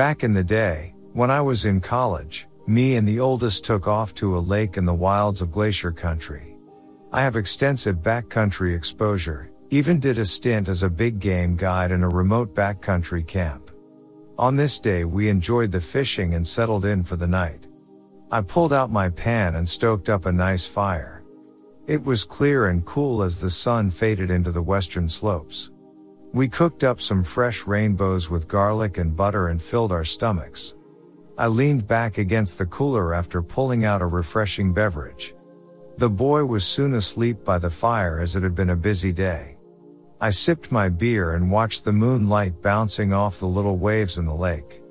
Back in the day, when I was in college, me and the oldest took off to a lake in the wilds of glacier country. I have extensive backcountry exposure, even did a stint as a big game guide in a remote backcountry camp. On this day we enjoyed the fishing and settled in for the night. I pulled out my pan and stoked up a nice fire. It was clear and cool as the sun faded into the western slopes. We cooked up some fresh rainbows with garlic and butter and filled our stomachs. I leaned back against the cooler after pulling out a refreshing beverage. The boy was soon asleep by the fire as it had been a busy day. I sipped my beer and watched the moonlight bouncing off the little waves in the lake.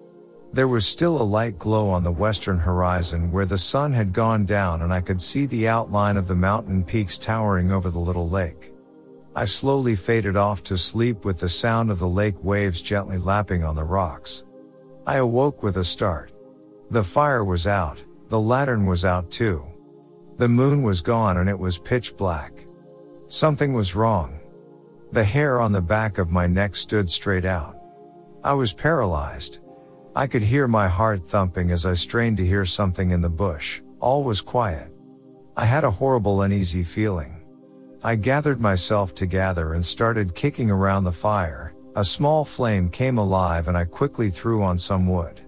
There was still a light glow on the western horizon where the sun had gone down and I could see the outline of the mountain peaks towering over the little lake. I slowly faded off to sleep with the sound of the lake waves gently lapping on the rocks. I awoke with a start. The fire was out, the lantern was out too. The moon was gone and it was pitch black. Something was wrong. The hair on the back of my neck stood straight out. I was paralyzed. I could hear my heart thumping as I strained to hear something in the bush. All was quiet. I had a horrible uneasy feeling. I gathered myself together and started kicking around the fire. A small flame came alive and I quickly threw on some wood.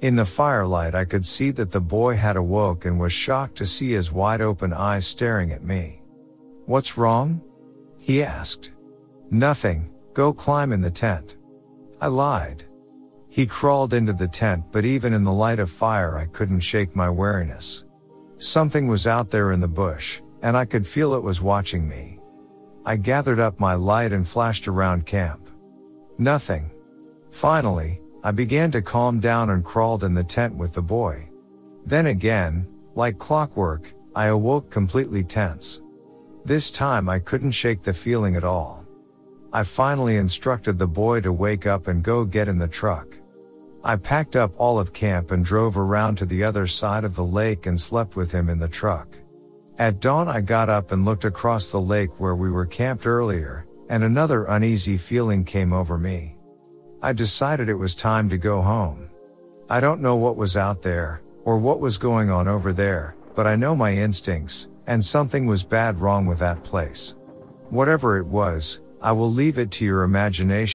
In the firelight I could see that the boy had awoke and was shocked to see his wide open eyes staring at me. What's wrong? He asked. Nothing, go climb in the tent. I lied. He crawled into the tent but even in the light of fire I couldn't shake my wariness. Something was out there in the bush, and I could feel it was watching me. I gathered up my light and flashed around camp. Nothing. Finally, I began to calm down and crawled in the tent with the boy. Then again, like clockwork, I awoke completely tense. This time I couldn't shake the feeling at all. I finally instructed the boy to wake up and go get in the truck. I packed up all of camp and drove around to the other side of the lake and slept with him in the truck. At dawn I got up and looked across the lake where we were camped earlier, and another uneasy feeling came over me. I decided it was time to go home. I don't know what was out there, or what was going on over there, but I know my instincts, and something was bad wrong with that place. Whatever it was, I will leave it to your imagination.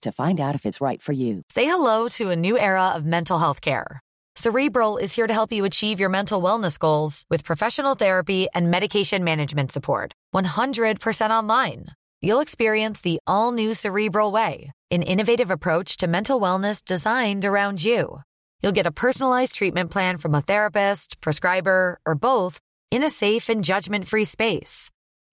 to find out if it's right for you. Say hello to a new era of mental health care. Cerebral is here to help you achieve your mental wellness goals with professional therapy and medication management support. 100% online. You'll experience the all new Cerebral Way, an innovative approach to mental wellness designed around you. You'll get a personalized treatment plan from a therapist, prescriber, or both in a safe and judgment free space.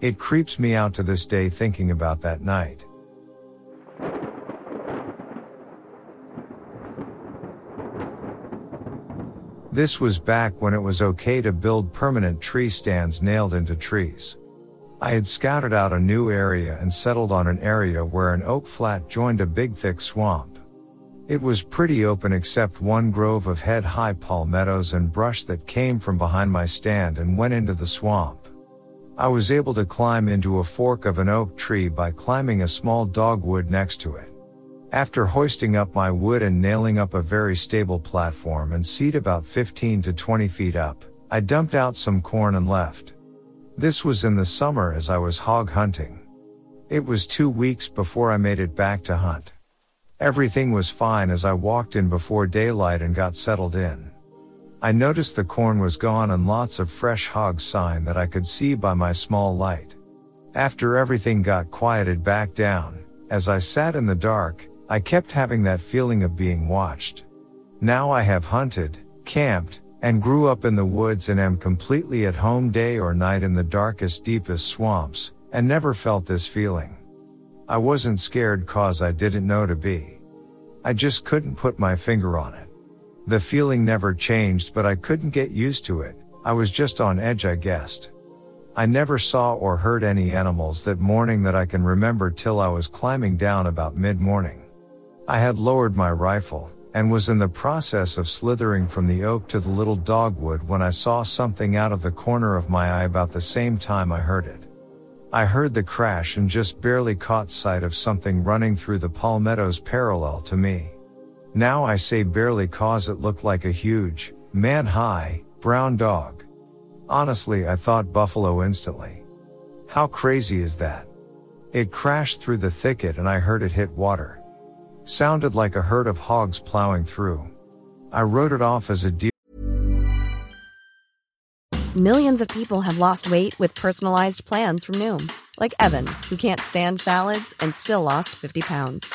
It creeps me out to this day thinking about that night. This was back when it was okay to build permanent tree stands nailed into trees. I had scouted out a new area and settled on an area where an oak flat joined a big thick swamp. It was pretty open except one grove of head high palmettos and brush that came from behind my stand and went into the swamp. I was able to climb into a fork of an oak tree by climbing a small dogwood next to it. After hoisting up my wood and nailing up a very stable platform and seat about 15 to 20 feet up, I dumped out some corn and left. This was in the summer as I was hog hunting. It was two weeks before I made it back to hunt. Everything was fine as I walked in before daylight and got settled in. I noticed the corn was gone and lots of fresh hog sign that I could see by my small light. After everything got quieted back down, as I sat in the dark, I kept having that feeling of being watched. Now I have hunted, camped, and grew up in the woods and am completely at home day or night in the darkest, deepest swamps, and never felt this feeling. I wasn't scared cause I didn't know to be. I just couldn't put my finger on it. The feeling never changed but I couldn't get used to it, I was just on edge I guessed. I never saw or heard any animals that morning that I can remember till I was climbing down about mid-morning. I had lowered my rifle, and was in the process of slithering from the oak to the little dogwood when I saw something out of the corner of my eye about the same time I heard it. I heard the crash and just barely caught sight of something running through the palmettos parallel to me. Now I say barely cause it looked like a huge, man high, brown dog. Honestly, I thought buffalo instantly. How crazy is that? It crashed through the thicket and I heard it hit water. Sounded like a herd of hogs plowing through. I wrote it off as a deer. Millions of people have lost weight with personalized plans from Noom, like Evan, who can't stand salads and still lost 50 pounds.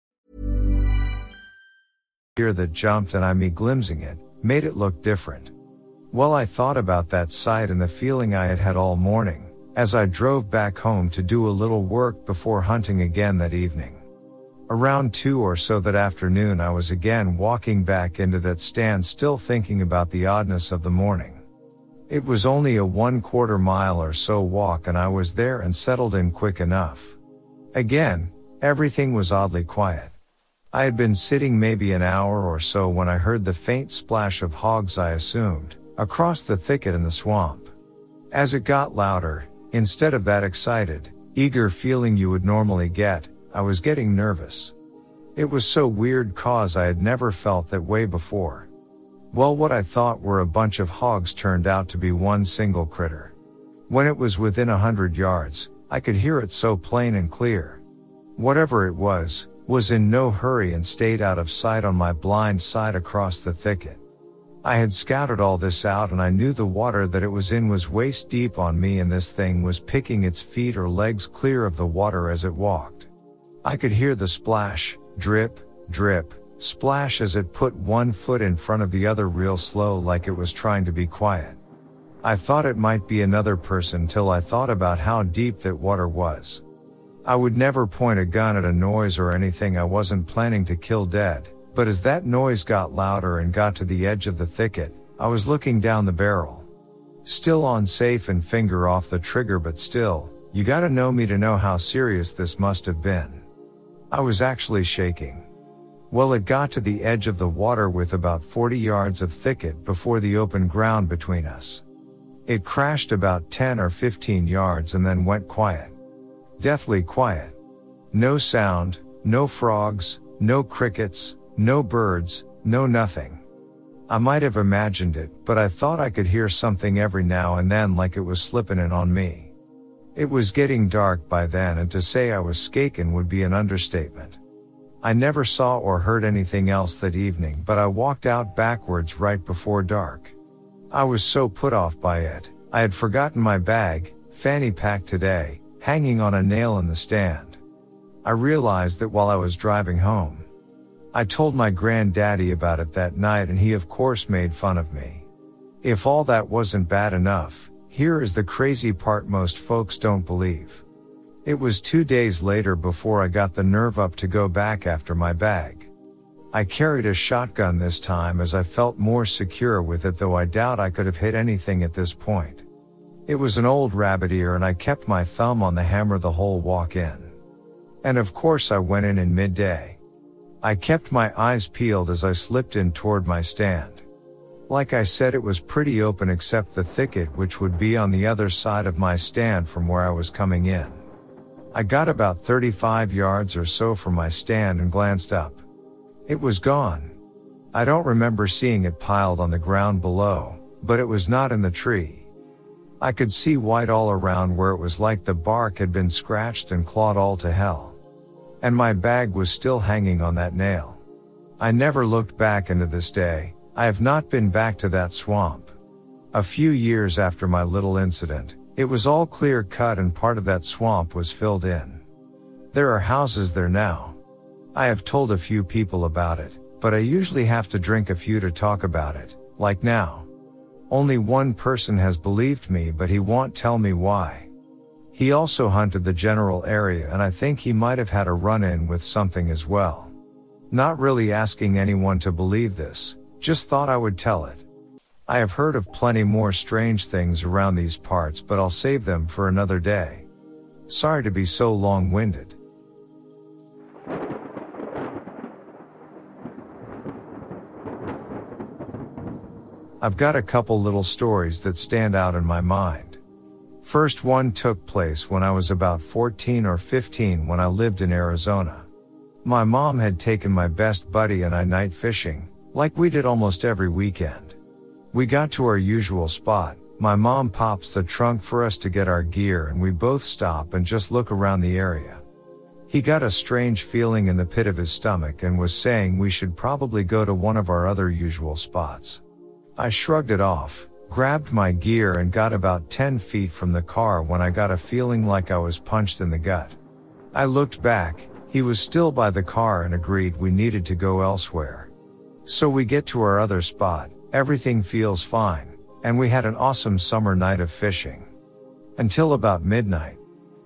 Deer that jumped and I me glimpsing it, made it look different. Well, I thought about that sight and the feeling I had had all morning, as I drove back home to do a little work before hunting again that evening. Around two or so that afternoon I was again walking back into that stand still thinking about the oddness of the morning. It was only a one quarter mile or so walk and I was there and settled in quick enough. Again, everything was oddly quiet. I had been sitting maybe an hour or so when I heard the faint splash of hogs I assumed, across the thicket in the swamp. As it got louder, instead of that excited, eager feeling you would normally get, I was getting nervous. It was so weird cause I had never felt that way before. Well, what I thought were a bunch of hogs turned out to be one single critter. When it was within a hundred yards, I could hear it so plain and clear. Whatever it was, was in no hurry and stayed out of sight on my blind side across the thicket. I had scouted all this out and I knew the water that it was in was waist deep on me and this thing was picking its feet or legs clear of the water as it walked. I could hear the splash, drip, drip, splash as it put one foot in front of the other real slow like it was trying to be quiet. I thought it might be another person till I thought about how deep that water was. I would never point a gun at a noise or anything I wasn't planning to kill dead. But as that noise got louder and got to the edge of the thicket, I was looking down the barrel. Still on safe and finger off the trigger but still, you gotta know me to know how serious this must have been. I was actually shaking. Well, it got to the edge of the water with about 40 yards of thicket before the open ground between us. It crashed about 10 or 15 yards and then went quiet. Deathly quiet. No sound, no frogs, no crickets, no birds, no nothing. I might have imagined it, but I thought I could hear something every now and then like it was slipping in on me. It was getting dark by then and to say I was skaken would be an understatement. I never saw or heard anything else that evening, but I walked out backwards right before dark. I was so put off by it, I had forgotten my bag, fanny pack today, hanging on a nail in the stand. I realized that while I was driving home. I told my granddaddy about it that night and he of course made fun of me. If all that wasn't bad enough, here is the crazy part most folks don't believe. It was two days later before I got the nerve up to go back after my bag. I carried a shotgun this time as I felt more secure with it though I doubt I could have hit anything at this point. It was an old rabbit ear and I kept my thumb on the hammer the whole walk in. And of course I went in in midday. I kept my eyes peeled as I slipped in toward my stand. Like I said, it was pretty open except the thicket, which would be on the other side of my stand from where I was coming in. I got about 35 yards or so from my stand and glanced up. It was gone. I don't remember seeing it piled on the ground below, but it was not in the tree. I could see white all around where it was like the bark had been scratched and clawed all to hell. And my bag was still hanging on that nail. I never looked back into this day, I have not been back to that swamp. A few years after my little incident, it was all clear cut and part of that swamp was filled in. There are houses there now. I have told a few people about it, but I usually have to drink a few to talk about it, like now. Only one person has believed me but he won't tell me why. He also hunted the general area and I think he might have had a run in with something as well. Not really asking anyone to believe this, just thought I would tell it. I have heard of plenty more strange things around these parts but I'll save them for another day. Sorry to be so long I've got a couple little stories that stand out in my mind. First one took place when I was about 14 or 15 when I lived in Arizona. My mom had taken my best buddy and I night fishing, like we did almost every weekend. We got to our usual spot, my mom pops the trunk for us to get our gear and we both stop and just look around the area. He got a strange feeling in the pit of his stomach and was saying we should probably go to one of our other usual spots. I shrugged it off, grabbed my gear and got about 10 feet from the car when I got a feeling like I was punched in the gut. I looked back, he was still by the car and agreed we needed to go elsewhere. So we get to our other spot, everything feels fine, and we had an awesome summer night of fishing. Until about midnight.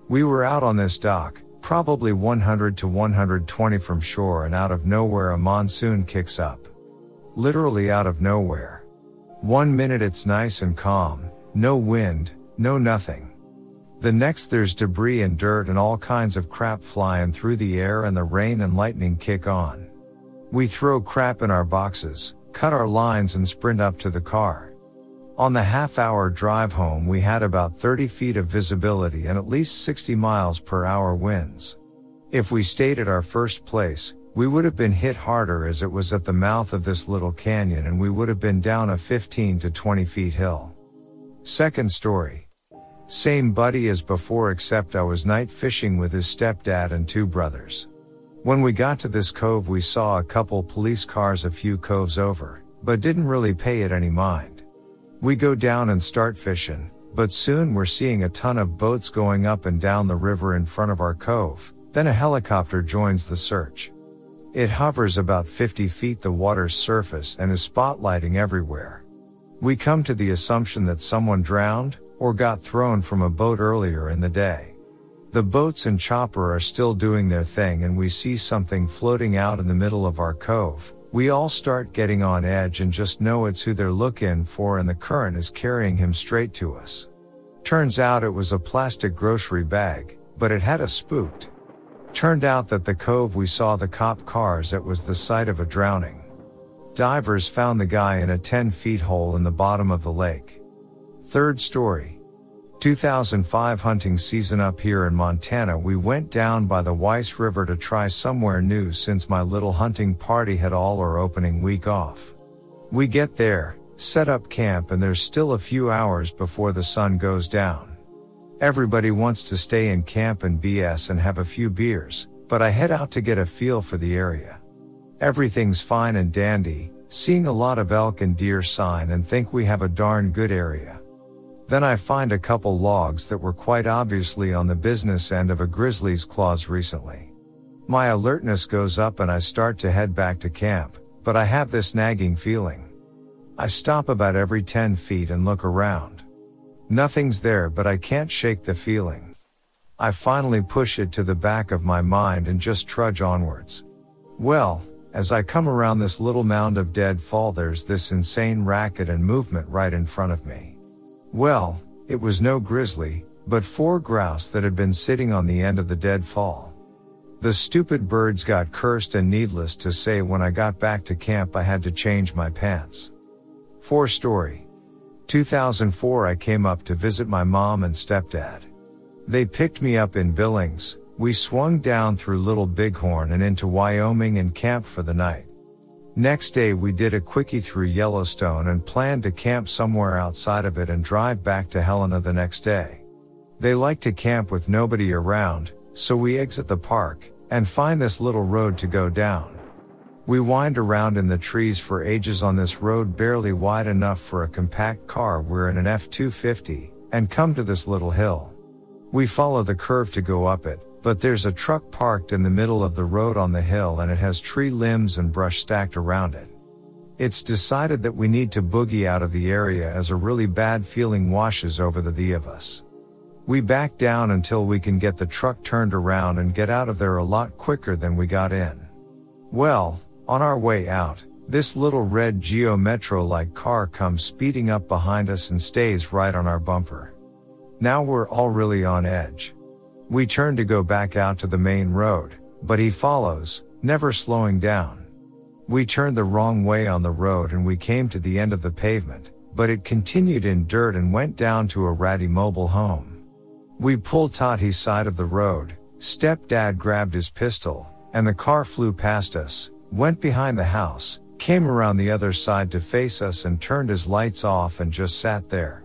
We were out on this dock, probably 100 to 120 from shore and out of nowhere a monsoon kicks up. Literally out of nowhere. One minute it's nice and calm, no wind, no nothing. The next there's debris and dirt and all kinds of crap flying through the air and the rain and lightning kick on. We throw crap in our boxes, cut our lines and sprint up to the car. On the half hour drive home we had about 30 feet of visibility and at least 60 miles per hour winds. If we stayed at our first place, we would have been hit harder as it was at the mouth of this little canyon and we would have been down a 15 to 20 feet hill. Second story. Same buddy as before except I was night fishing with his stepdad and two brothers. When we got to this cove we saw a couple police cars a few coves over, but didn't really pay it any mind. We go down and start fishing, but soon we're seeing a ton of boats going up and down the river in front of our cove, then a helicopter joins the search. It hovers about 50 feet the water's surface and is spotlighting everywhere. We come to the assumption that someone drowned, or got thrown from a boat earlier in the day. The boats and chopper are still doing their thing and we see something floating out in the middle of our cove. We all start getting on edge and just know it's who they're looking for and the current is carrying him straight to us. Turns out it was a plastic grocery bag, but it had us spooked. Turned out that the cove we saw the cop cars at was the site of a drowning. Divers found the guy in a 10 feet hole in the bottom of the lake. Third story. 2005 hunting season up here in Montana we went down by the Wise River to try somewhere new since my little hunting party had all our opening week off. We get there, set up camp and there's still a few hours before the sun goes down. Everybody wants to stay in camp and BS and have a few beers, but I head out to get a feel for the area. Everything's fine and dandy, seeing a lot of elk and deer sign and think we have a darn good area. Then I find a couple logs that were quite obviously on the business end of a grizzly's claws recently. My alertness goes up and I start to head back to camp, but I have this nagging feeling. I stop about every 10 feet and look around. Nothing's there but I can't shake the feeling. I finally push it to the back of my mind and just trudge onwards. Well, as I come around this little mound of dead fall there's this insane racket and movement right in front of me. Well, it was no grizzly, but four grouse that had been sitting on the end of the dead fall. The stupid birds got cursed and needless to say when I got back to camp I had to change my pants. 4 story. 2004 I came up to visit my mom and stepdad. They picked me up in Billings, we swung down through Little Bighorn and into Wyoming and camped for the night. Next day we did a quickie through Yellowstone and planned to camp somewhere outside of it and drive back to Helena the next day. They like to camp with nobody around, so we exit the park and find this little road to go down. We wind around in the trees for ages on this road barely wide enough for a compact car. We're in an F-250 and come to this little hill. We follow the curve to go up it, but there's a truck parked in the middle of the road on the hill and it has tree limbs and brush stacked around it. It's decided that we need to boogie out of the area as a really bad feeling washes over the the of us. We back down until we can get the truck turned around and get out of there a lot quicker than we got in. Well, on our way out, this little red Geo Metro like car comes speeding up behind us and stays right on our bumper. Now we're all really on edge. We turn to go back out to the main road, but he follows, never slowing down. We turned the wrong way on the road and we came to the end of the pavement, but it continued in dirt and went down to a ratty mobile home. We pulled Tati's side of the road, stepdad grabbed his pistol, and the car flew past us, went behind the house, came around the other side to face us and turned his lights off and just sat there.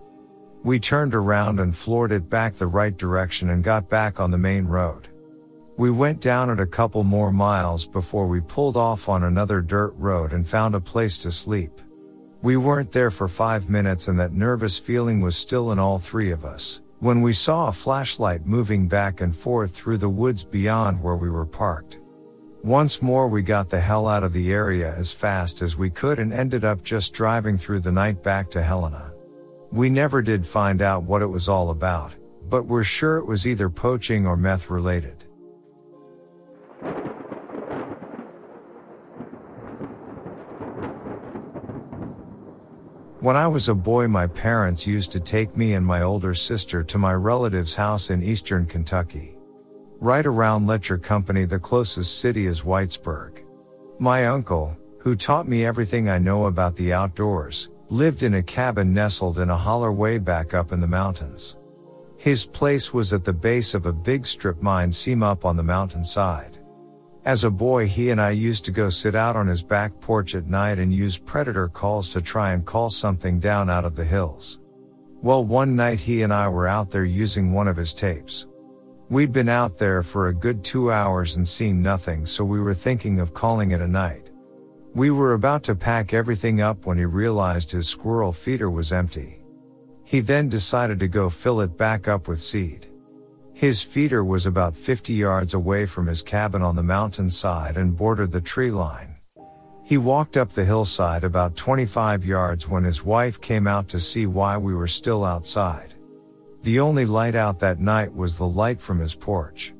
We turned around and floored it back the right direction and got back on the main road. We went down it a couple more miles before we pulled off on another dirt road and found a place to sleep. We weren't there for five minutes and that nervous feeling was still in all three of us, when we saw a flashlight moving back and forth through the woods beyond where we were parked. Once more we got the hell out of the area as fast as we could and ended up just driving through the night back to Helena. We never did find out what it was all about, but we're sure it was either poaching or meth related. When I was a boy, my parents used to take me and my older sister to my relative's house in eastern Kentucky. Right around Letcher County, the closest city is Whitesburg. My uncle, who taught me everything I know about the outdoors, lived in a cabin nestled in a holler way back up in the mountains. His place was at the base of a big strip mine seam up on the mountainside. As a boy, he and I used to go sit out on his back porch at night and use predator calls to try and call something down out of the hills. Well, one night he and I were out there using one of his tapes. We'd been out there for a good two hours and seen nothing, so we were thinking of calling it a night. We were about to pack everything up when he realized his squirrel feeder was empty. He then decided to go fill it back up with seed. His feeder was about 50 yards away from his cabin on the mountainside and bordered the tree line. He walked up the hillside about 25 yards when his wife came out to see why we were still outside. The only light out that night was the light from his porch.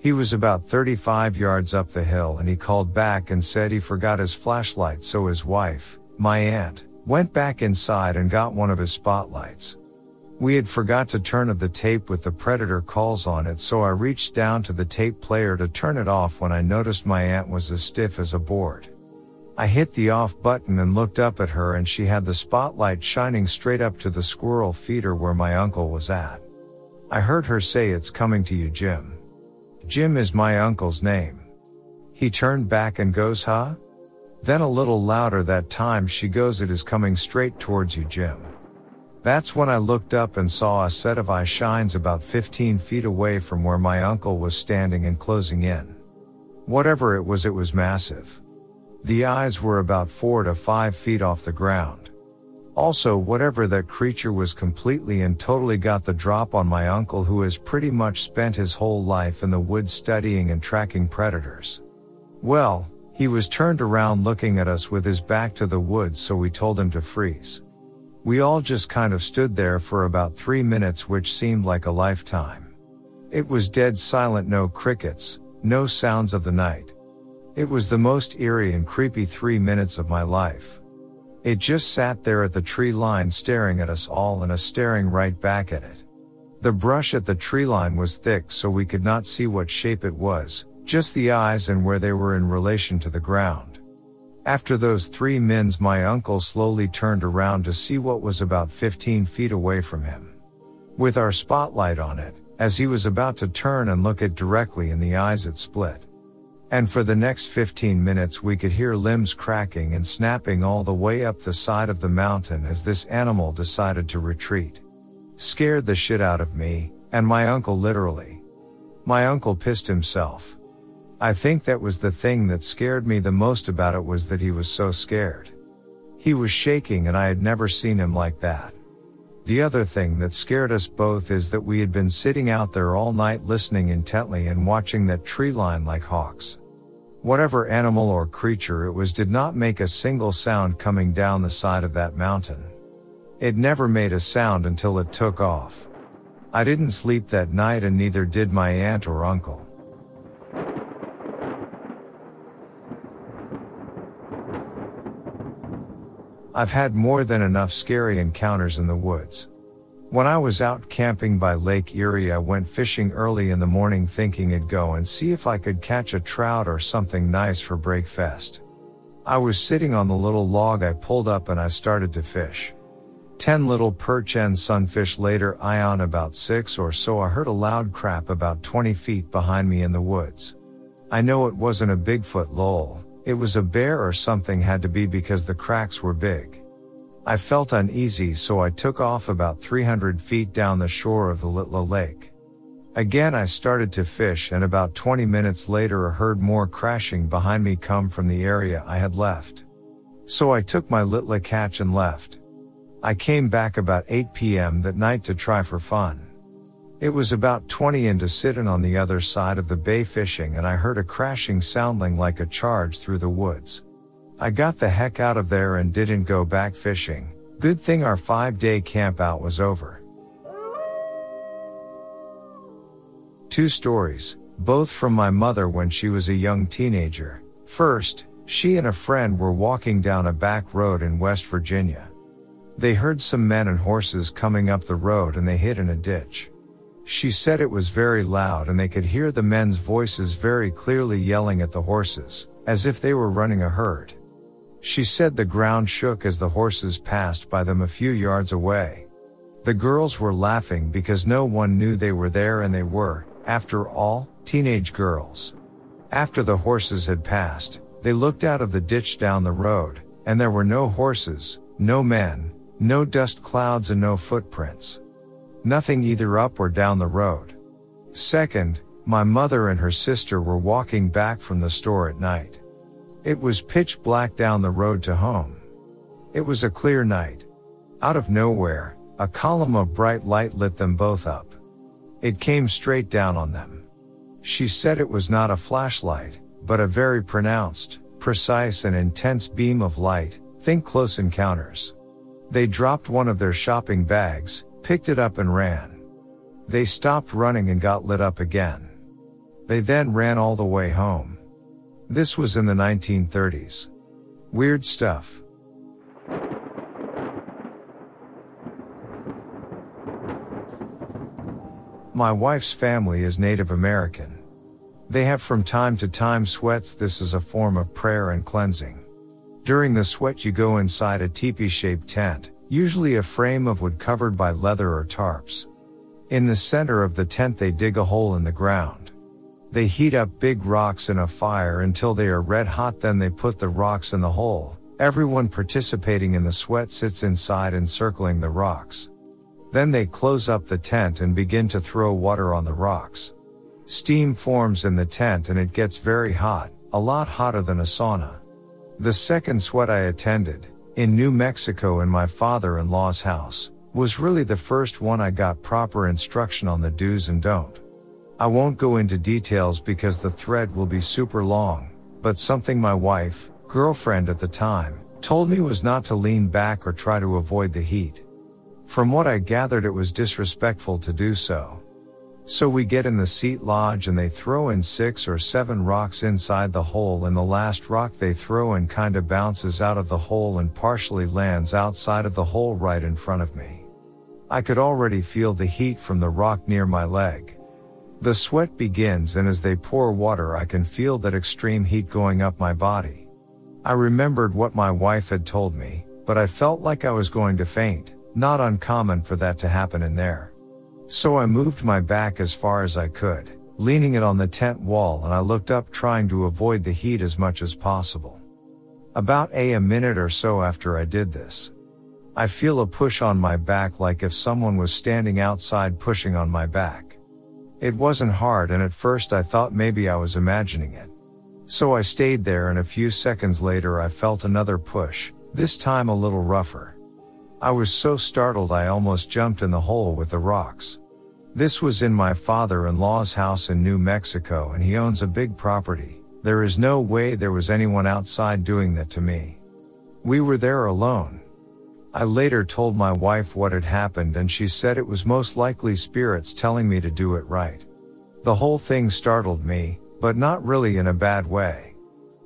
He was about 35 yards up the hill and he called back and said he forgot his flashlight so his wife, my aunt, went back inside and got one of his spotlights. We had forgot to turn of the tape with the predator calls on it so I reached down to the tape player to turn it off when I noticed my aunt was as stiff as a board. I hit the off button and looked up at her and she had the spotlight shining straight up to the squirrel feeder where my uncle was at. I heard her say it's coming to you Jim. Jim is my uncle's name. He turned back and goes huh? Then a little louder that time she goes it is coming straight towards you Jim. That's when I looked up and saw a set of eye shines about 15 feet away from where my uncle was standing and closing in. Whatever it was, it was massive. The eyes were about four to five feet off the ground. Also, whatever that creature was completely and totally got the drop on my uncle who has pretty much spent his whole life in the woods studying and tracking predators. Well, he was turned around looking at us with his back to the woods so we told him to freeze. We all just kind of stood there for about three minutes, which seemed like a lifetime. It was dead silent, no crickets, no sounds of the night. It was the most eerie and creepy three minutes of my life. It just sat there at the tree line staring at us all and us staring right back at it. The brush at the tree line was thick so we could not see what shape it was, just the eyes and where they were in relation to the ground. After those three mins, my uncle slowly turned around to see what was about 15 feet away from him. With our spotlight on it, as he was about to turn and look it directly in the eyes, it split. And for the next 15 minutes, we could hear limbs cracking and snapping all the way up the side of the mountain as this animal decided to retreat. Scared the shit out of me, and my uncle literally. My uncle pissed himself. I think that was the thing that scared me the most about it was that he was so scared. He was shaking and I had never seen him like that. The other thing that scared us both is that we had been sitting out there all night listening intently and watching that tree line like hawks. Whatever animal or creature it was did not make a single sound coming down the side of that mountain. It never made a sound until it took off. I didn't sleep that night and neither did my aunt or uncle. I've had more than enough scary encounters in the woods. When I was out camping by Lake Erie, I went fishing early in the morning thinking I'd go and see if I could catch a trout or something nice for breakfast. I was sitting on the little log I pulled up and I started to fish. Ten little perch and sunfish later, I on about six or so, I heard a loud crap about 20 feet behind me in the woods. I know it wasn't a Bigfoot lol, it was a bear or something had to be because the cracks were big. I felt uneasy so I took off about 300 feet down the shore of the Litla Lake. Again I started to fish and about 20 minutes later I heard more crashing behind me come from the area I had left. So I took my Litla catch and left. I came back about 8 p.m. that night to try for fun. It was about 20 into sitting on the other side of the bay fishing and I heard a crashing sounding like a charge through the woods. I got the heck out of there and didn't go back fishing, Good thing our five day camp out was over. Two stories, both from my mother when she was a young teenager. First, she and a friend were walking down a back road in West Virginia. They heard some men and horses coming up the road and they hid in a ditch. She said it was very loud and they could hear the men's voices very clearly yelling at the horses, as if they were running a herd. She said the ground shook as the horses passed by them a few yards away. The girls were laughing because no one knew they were there and they were, after all, teenage girls. After the horses had passed, they looked out of the ditch down the road, and there were no horses, no men, no dust clouds and no footprints. Nothing either up or down the road. Second, my mother and her sister were walking back from the store at night. It was pitch black down the road to home. It was a clear night. Out of nowhere, a column of bright light lit them both up. It came straight down on them. She said it was not a flashlight, but a very pronounced, precise and intense beam of light, think close encounters. They dropped one of their shopping bags, picked it up and ran. They stopped running and got lit up again. They then ran all the way home. This was in the 1930s. Weird stuff. My wife's family is Native American. They have from time to time sweats. This is a form of prayer and cleansing. During the sweat you go inside a teepee-shaped tent, usually a frame of wood covered by leather or tarps. In the center of the tent they dig a hole in the ground. They heat up big rocks in a fire until they are red hot then they put the rocks in the hole. Everyone participating in the sweat sits inside encircling the rocks. Then they close up the tent and begin to throw water on the rocks. Steam forms in the tent and it gets very hot, a lot hotter than a sauna. The second sweat I attended, in New Mexico in my father-in-law's house, was really the first one I got proper instruction on the do's and don't. I won't go into details because the thread will be super long, but something my wife, girlfriend at the time, told me was not to lean back or try to avoid the heat. From what I gathered it was disrespectful to do so. So we get in the sweat lodge and they throw in six or seven rocks inside the hole and the last rock they throw in kinda bounces out of the hole and partially lands outside of the hole right in front of me. I could already feel the heat from the rock near my leg. The sweat begins and as they pour water I can feel that extreme heat going up my body. I remembered what my wife had told me, but I felt like I was going to faint, not uncommon for that to happen in there. So I moved my back as far as I could, leaning it on the tent wall and I looked up trying to avoid the heat as much as possible. About a, a minute or so after I did this, I feel a push on my back like if someone was standing outside pushing on my back. It wasn't hard and at first I thought maybe I was imagining it. So I stayed there and a few seconds later I felt another push, this time a little rougher. I was so startled I almost jumped in the hole with the rocks. This was in my father-in-law's house in New Mexico and he owns a big property. There is no way there was anyone outside doing that to me. We were there alone. I later told my wife what had happened and she said it was most likely spirits telling me to do it right. The whole thing startled me, but not really in a bad way.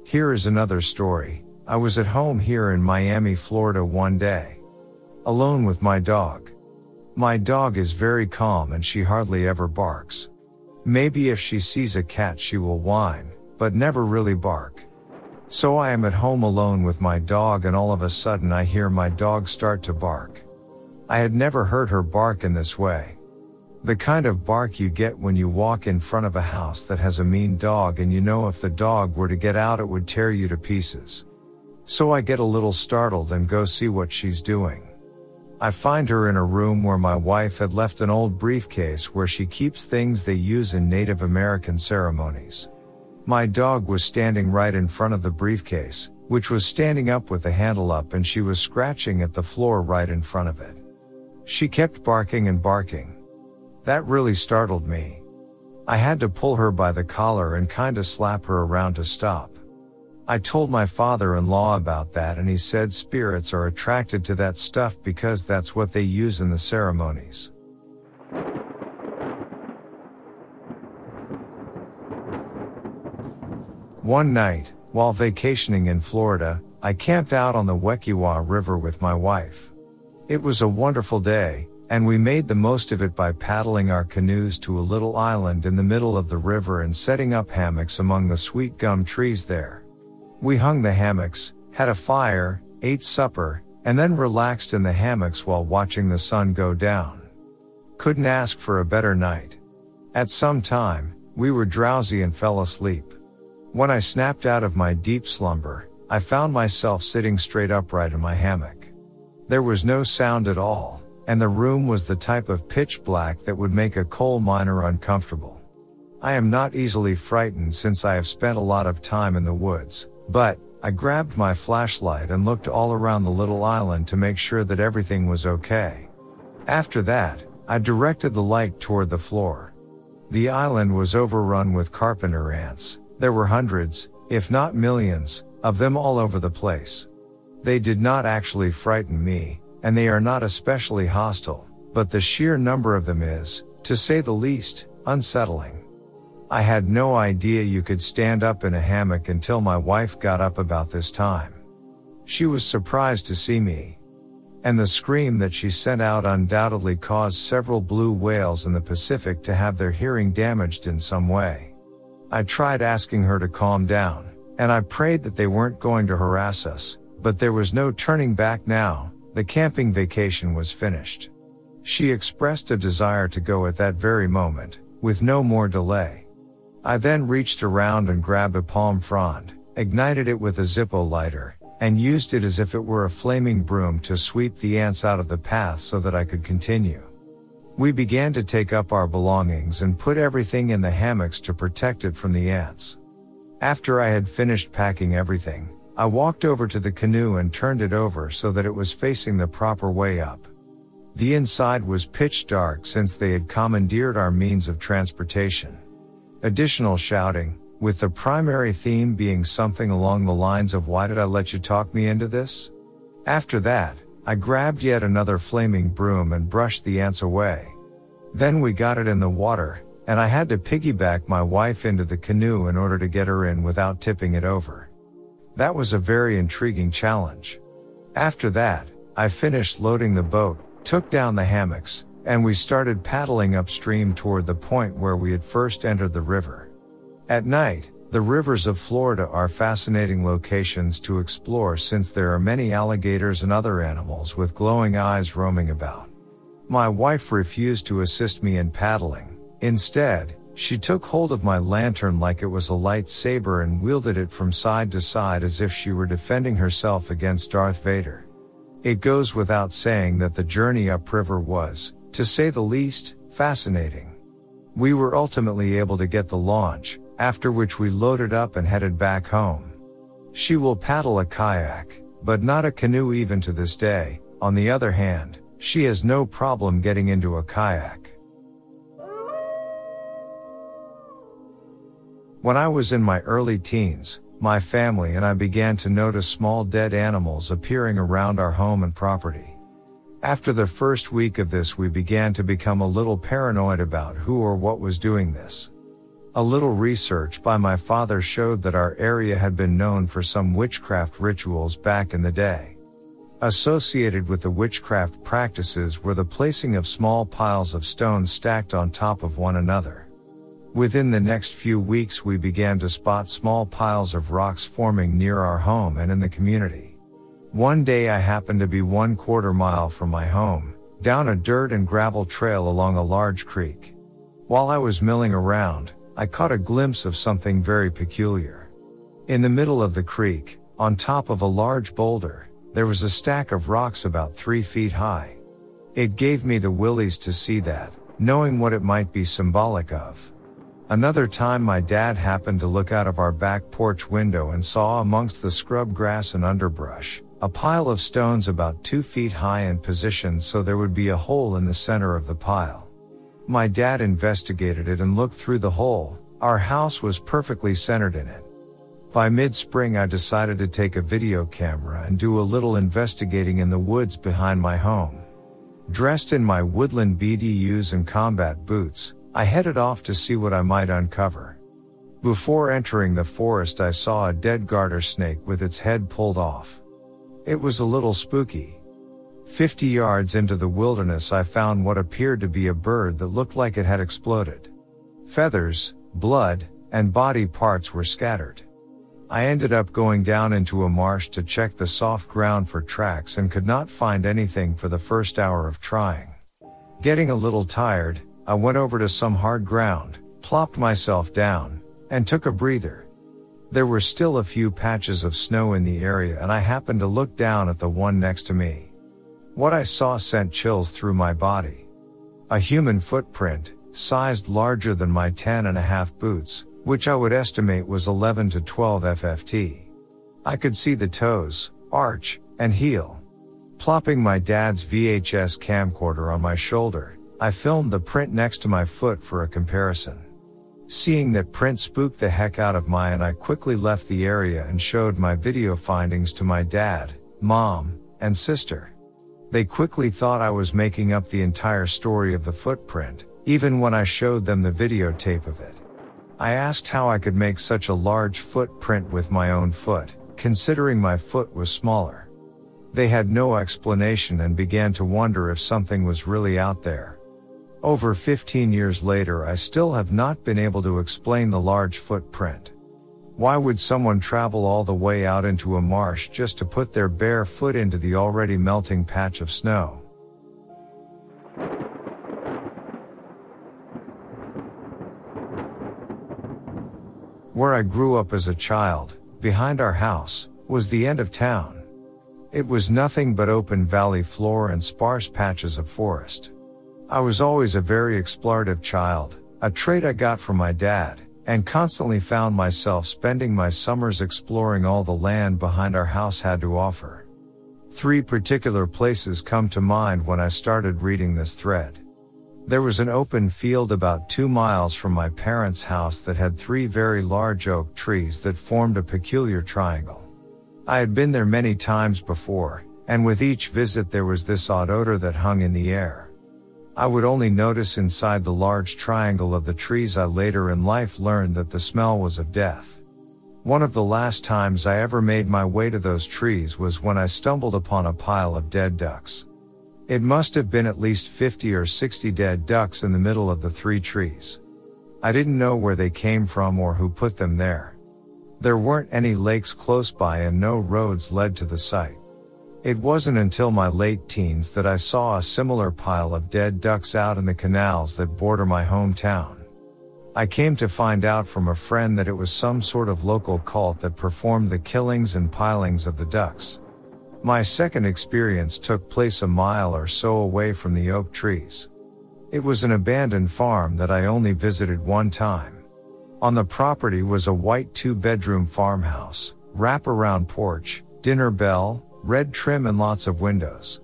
Here is another story. I was at home here in Miami, Florida one day. Alone with my dog. My dog is very calm and she hardly ever barks. Maybe if she sees a cat she will whine, but never really bark. So I am at home alone with my dog and all of a sudden I hear my dog start to bark. I had never heard her bark in this way. The kind of bark you get when you walk in front of a house that has a mean dog and you know if the dog were to get out it would tear you to pieces. So I get a little startled and go see what she's doing. I find her in a room where my wife had left an old briefcase where she keeps things they use in Native American ceremonies. My dog was standing right in front of the briefcase, which was standing up with the handle up and she was scratching at the floor right in front of it. She kept barking and barking. That really startled me. I had to pull her by the collar and kinda slap her around to stop. I told my father-in-law about that and he said spirits are attracted to that stuff because that's what they use in the ceremonies. One night, while vacationing in Florida, I camped out on the Wekiwa River with my wife. It was a wonderful day, and we made the most of it by paddling our canoes to a little island in the middle of the river and setting up hammocks among the sweet gum trees there. We hung the hammocks, had a fire, ate supper, and then relaxed in the hammocks while watching the sun go down. Couldn't ask for a better night. At some time, we were drowsy and fell asleep. When I snapped out of my deep slumber, I found myself sitting straight upright in my hammock. There was no sound at all, and the room was the type of pitch black that would make a coal miner uncomfortable. I am not easily frightened since I have spent a lot of time in the woods, but, I grabbed my flashlight and looked all around the little island to make sure that everything was okay. After that, I directed the light toward the floor. The island was overrun with carpenter ants. There were hundreds, if not millions, of them all over the place. They did not actually frighten me, and they are not especially hostile, but the sheer number of them is, to say the least, unsettling. I had no idea you could stand up in a hammock until my wife got up about this time. She was surprised to see me. And the scream that she sent out undoubtedly caused several blue whales in the Pacific to have their hearing damaged in some way. I tried asking her to calm down, and I prayed that they weren't going to harass us, but there was no turning back now, the camping vacation was finished. She expressed a desire to go at that very moment, with no more delay. I then reached around and grabbed a palm frond, ignited it with a Zippo lighter, and used it as if it were a flaming broom to sweep the ants out of the path so that I could continue. We began to take up our belongings and put everything in the hammocks to protect it from the ants. After I had finished packing everything, I walked over to the canoe and turned it over so that it was facing the proper way up. The inside was pitch dark since they had commandeered our means of transportation. Additional shouting, with the primary theme being something along the lines of why did I let you talk me into this? After that, I grabbed yet another flaming broom and brushed the ants away. Then we got it in the water, and I had to piggyback my wife into the canoe in order to get her in without tipping it over. That was a very intriguing challenge. After that, I finished loading the boat, took down the hammocks, and we started paddling upstream toward the point where we had first entered the river. At night, the rivers of Florida are fascinating locations to explore since there are many alligators and other animals with glowing eyes roaming about. My wife refused to assist me in paddling. Instead, she took hold of my lantern like it was a lightsaber and wielded it from side to side as if she were defending herself against Darth Vader. It goes without saying that the journey upriver was, to say the least, fascinating. We were ultimately able to get the launch, after which we loaded up and headed back home. She will paddle a kayak, but not a canoe even to this day. On the other hand, she has no problem getting into a kayak. When I was in my early teens, my family and I began to notice small dead animals appearing around our home and property. After the first week of this we began to become a little paranoid about who or what was doing this. A little research by my father showed that our area had been known for some witchcraft rituals back in the day. Associated with the witchcraft practices were the placing of small piles of stones stacked on top of one another. Within the next few weeks we began to spot small piles of rocks forming near our home and in the community. One day I happened to be one quarter mile from my home, down a dirt and gravel trail along a large creek. While I was milling around, I caught a glimpse of something very peculiar. In the middle of the creek, on top of a large boulder, there was a stack of rocks about three feet high. It gave me the willies to see that, knowing what it might be symbolic of. Another time my dad happened to look out of our back porch window and saw amongst the scrub grass and underbrush, a pile of stones about two feet high and positioned so there would be a hole in the center of the pile. My dad investigated it and looked through the hole. Our house was perfectly centered in it. By mid-spring I decided to take a video camera and do a little investigating in the woods behind my home. Dressed in my woodland BDUs and combat boots, I headed off to see what I might uncover. Before entering the forest I saw a dead garter snake with its head pulled off. It was a little spooky. Fifty yards into the wilderness I found what appeared to be a bird that looked like it had exploded. Feathers, blood, and body parts were scattered. I ended up going down into a marsh to check the soft ground for tracks and could not find anything for the first hour of trying. Getting a little tired, I went over to some hard ground, plopped myself down, and took a breather. There were still a few patches of snow in the area and I happened to look down at the one next to me. What I saw sent chills through my body. A human footprint, sized larger than my 10 and a half boots, which I would estimate was 11 to 12 FFT. I could see the toes, arch, and heel. Plopping my dad's VHS camcorder on my shoulder, I filmed the print next to my foot for a comparison. Seeing that print spooked the heck out of my and I quickly left the area and showed my video findings to my dad, mom, and sister. They quickly thought I was making up the entire story of the footprint, even when I showed them the videotape of it. I asked how I could make such a large footprint with my own foot, considering my foot was smaller. They had no explanation and began to wonder if something was really out there. Over 15 years later I still have not been able to explain the large footprint. Why would someone travel all the way out into a marsh just to put their bare foot into the already melting patch of snow? Where I grew up as a child, behind our house, was the end of town. It was nothing but open valley floor and sparse patches of forest. I was always a very explorative child, a trait I got from my dad, and constantly found myself spending my summers exploring all the land behind our house had to offer. Three particular places come to mind when I started reading this thread. There was an open field about two miles from my parents' house that had three very large oak trees that formed a peculiar triangle. I had been there many times before, and with each visit there was this odd odor that hung in the air. I would only notice inside the large triangle of the trees I later in life learned that the smell was of death. One of the last times I ever made my way to those trees was when I stumbled upon a pile of dead ducks. It must have been at least 50 or 60 dead ducks in the middle of the three trees. I didn't know where they came from or who put them there. There weren't any lakes close by and no roads led to the site. It wasn't until my late teens that I saw a similar pile of dead ducks out in the canals that border my hometown. I came to find out from a friend that it was some sort of local cult that performed the killings and pilings of the ducks. My second experience took place a mile or so away from the oak trees. It was an abandoned farm that I only visited one time. On the property was a white two bedroom farmhouse, wrap-around porch, dinner bell, red trim and lots of windows.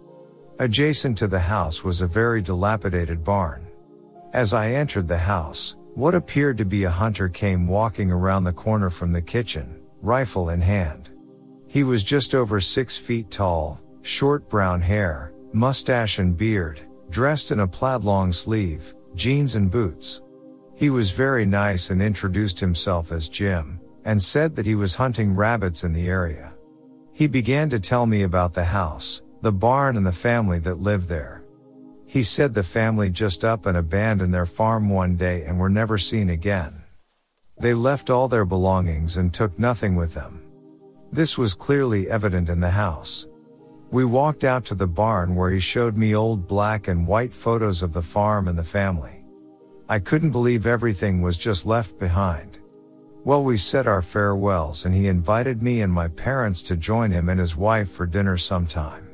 Adjacent to the house was a very dilapidated barn. As I entered the house, what appeared to be a hunter came walking around the corner from the kitchen, rifle in hand. He was just over six feet tall, short brown hair, mustache and beard, dressed in a plaid long sleeve, jeans and boots. He was very nice and introduced himself as Jim, and said that he was hunting rabbits in the area. He began to tell me about the house, the barn and the family that lived there. He said the family just up and abandoned their farm one day and were never seen again. They left all their belongings and took nothing with them. This was clearly evident in the house. We walked out to the barn where he showed me old black and white photos of the farm and the family. I couldn't believe everything was just left behind. Well, we said our farewells and he invited me and my parents to join him and his wife for dinner sometime.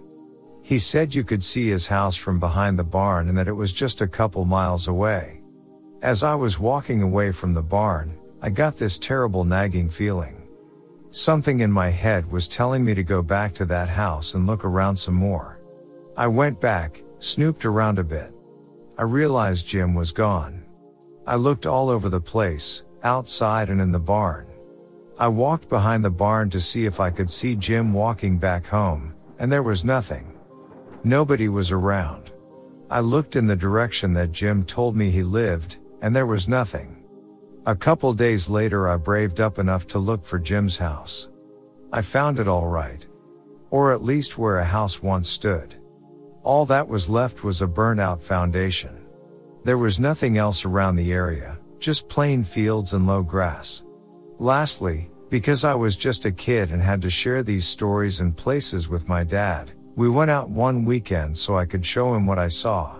He said you could see his house from behind the barn and that it was just a couple miles away. As I was walking away from the barn, I got this terrible nagging feeling. Something in my head was telling me to go back to that house and look around some more. I went back, snooped around a bit. I realized Jim was gone. I looked all over the place, outside and in the barn. I walked behind the barn to see if I could see Jim walking back home, and there was nothing. Nobody was around. I looked in the direction that Jim told me he lived, and there was nothing. A couple days later I braved up enough to look for Jim's house. I found it all right. Or at least where a house once stood. All that was left was a burnout foundation. There was nothing else around the area, just plain fields and low grass. Lastly, because I was just a kid and had to share these stories and places with my dad, we went out one weekend so I could show him what I saw.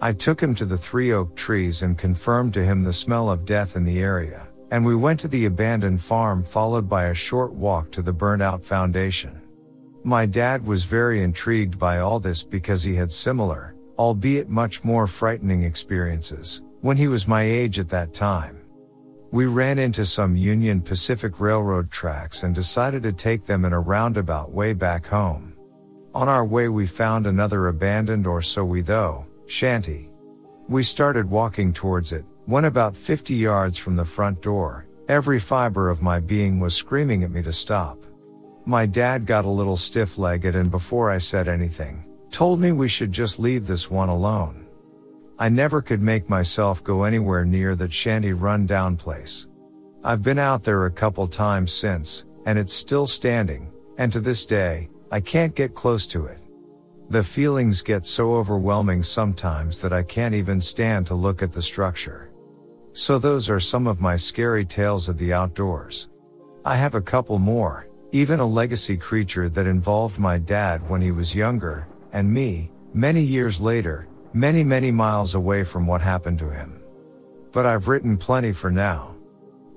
I took him to the three oak trees and confirmed to him the smell of death in the area, and we went to the abandoned farm followed by a short walk to the burnt out foundation. My dad was very intrigued by all this because he had similar, albeit much more frightening experiences, when he was my age at that time. We ran into some Union Pacific Railroad tracks and decided to take them in a roundabout way back home. On our way we found another abandoned or so we though, shanty. We started walking towards it, when about 50 yards from the front door, every fiber of my being was screaming at me to stop. My dad got a little stiff-legged and before I said anything, told me we should just leave this one alone. I never could make myself go anywhere near that shanty run down place. I've been out there a couple times since, and it's still standing, and to this day, I can't get close to it. The feelings get so overwhelming sometimes that I can't even stand to look at the structure. So those are some of my scary tales of the outdoors. I have a couple more, even a legacy creature that involved my dad when he was younger, and me, many years later, many many miles away from what happened to him. But I've written plenty for now.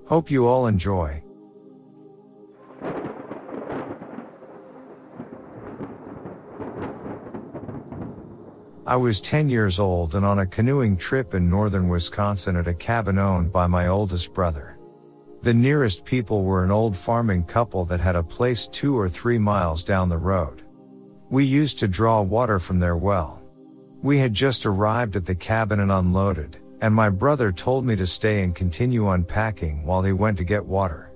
Hope you all enjoy. I was 10 years old and on a canoeing trip in northern Wisconsin at a cabin owned by my oldest brother. The nearest people were an old farming couple that had a place two or three miles down the road. We used to draw water from their well. We had just arrived at the cabin and unloaded, and my brother told me to stay and continue unpacking while he went to get water.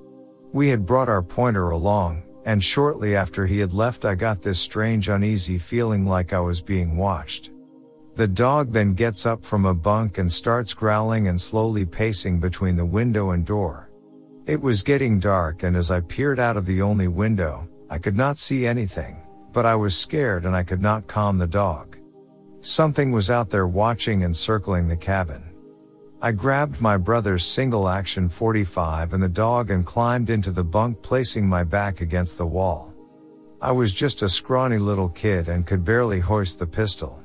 We had brought our pointer along, and shortly after he had left I got this strange uneasy feeling like I was being watched. The dog then gets up from a bunk and starts growling and slowly pacing between the window and door. It was getting dark and as I peered out of the only window, I could not see anything, but I was scared and I could not calm the dog. Something was out there watching and circling the cabin. I grabbed my brother's single action 45 and the dog and climbed into the bunk placing my back against the wall. I was just a scrawny little kid and could barely hoist the pistol.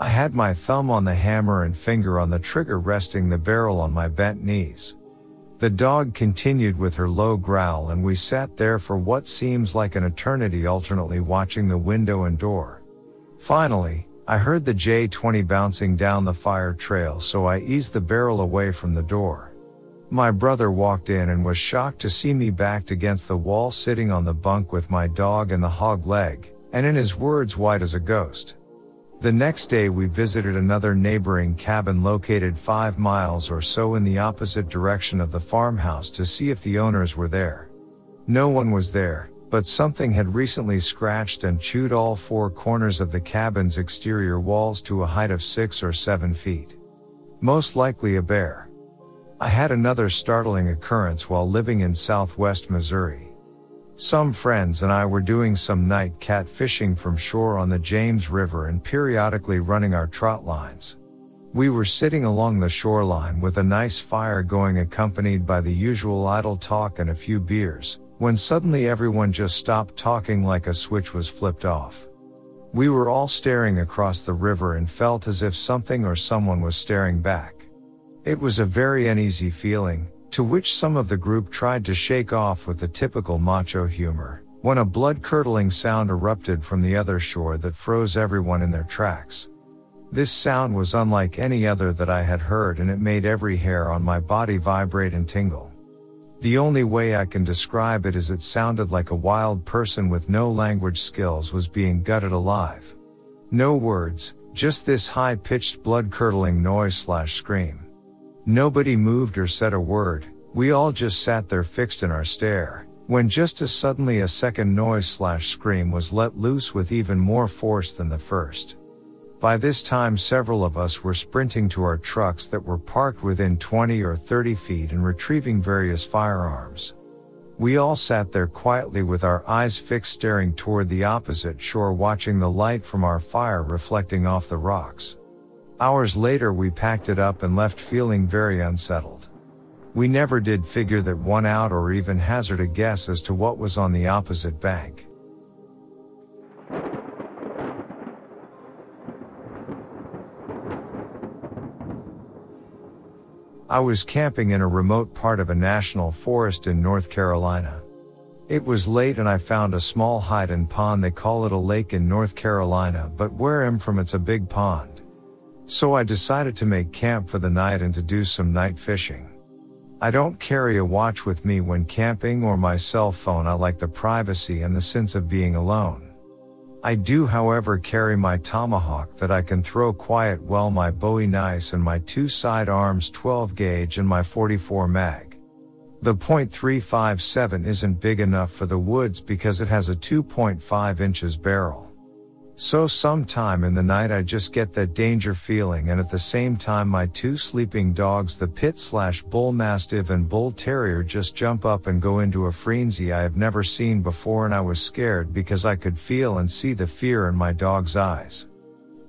I had my thumb on the hammer and finger on the trigger resting the barrel on my bent knees. The dog continued with her low growl and we sat there for what seems like an eternity alternately watching the window and door. Finally, I heard the J-20 bouncing down the fire trail so I eased the barrel away from the door. My brother walked in and was shocked to see me backed against the wall sitting on the bunk with my dog and the hog leg, and in his words white as a ghost. The next day we visited another neighboring cabin located five miles or so in the opposite direction of the farmhouse to see if the owners were there. No one was there, but something had recently scratched and chewed all four corners of the cabin's exterior walls to a height of six or seven feet. Most likely a bear. I had another startling occurrence while living in southwest Missouri. Some friends and I were doing some night cat fishing from shore on the James River and periodically running our trot lines. We were sitting along the shoreline with a nice fire going accompanied by the usual idle talk and a few beers, when suddenly everyone just stopped talking like a switch was flipped off. We were all staring across the river and felt as if something or someone was staring back. It was a very uneasy feeling, to which some of the group tried to shake off with the typical macho humor, when a blood-curdling sound erupted from the other shore that froze everyone in their tracks. This sound was unlike any other that I had heard and it made every hair on my body vibrate and tingle. The only way I can describe it is it sounded like a wild person with no language skills was being gutted alive. No words, just this high pitched blood curdling noise slash scream. Nobody moved or said a word, We all just sat there fixed in our stare, when just as suddenly a second noise slash scream was let loose with even more force than the first. By this time several of us were sprinting to our trucks that were parked within 20 or 30 feet and retrieving various firearms. We all sat there quietly with our eyes fixed staring toward the opposite shore watching the light from our fire reflecting off the rocks. Hours later we packed it up and left feeling very unsettled. We never did figure that one out or even hazard a guess as to what was on the opposite bank. I was camping in a remote part of a national forest in North Carolina. It was late and I found a small hide and pond they call it a lake in North Carolina but where I'm from it's a big pond. So I decided to make camp for the night and to do some night fishing. I don't carry a watch with me when camping or my cell phone I like the privacy and the sense of being alone. I do however carry my tomahawk that I can throw quiet well my bowie knife and my two side arms 12 gauge and my 44 mag. The .357 isn't big enough for the woods because it has a 2.5 inches barrel. So sometime in the night I just get that danger feeling and at the same time my two sleeping dogs the pit slash bull mastiff and bull terrier just jump up and go into a frenzy I have never seen before and I was scared because I could feel and see the fear in my dog's eyes.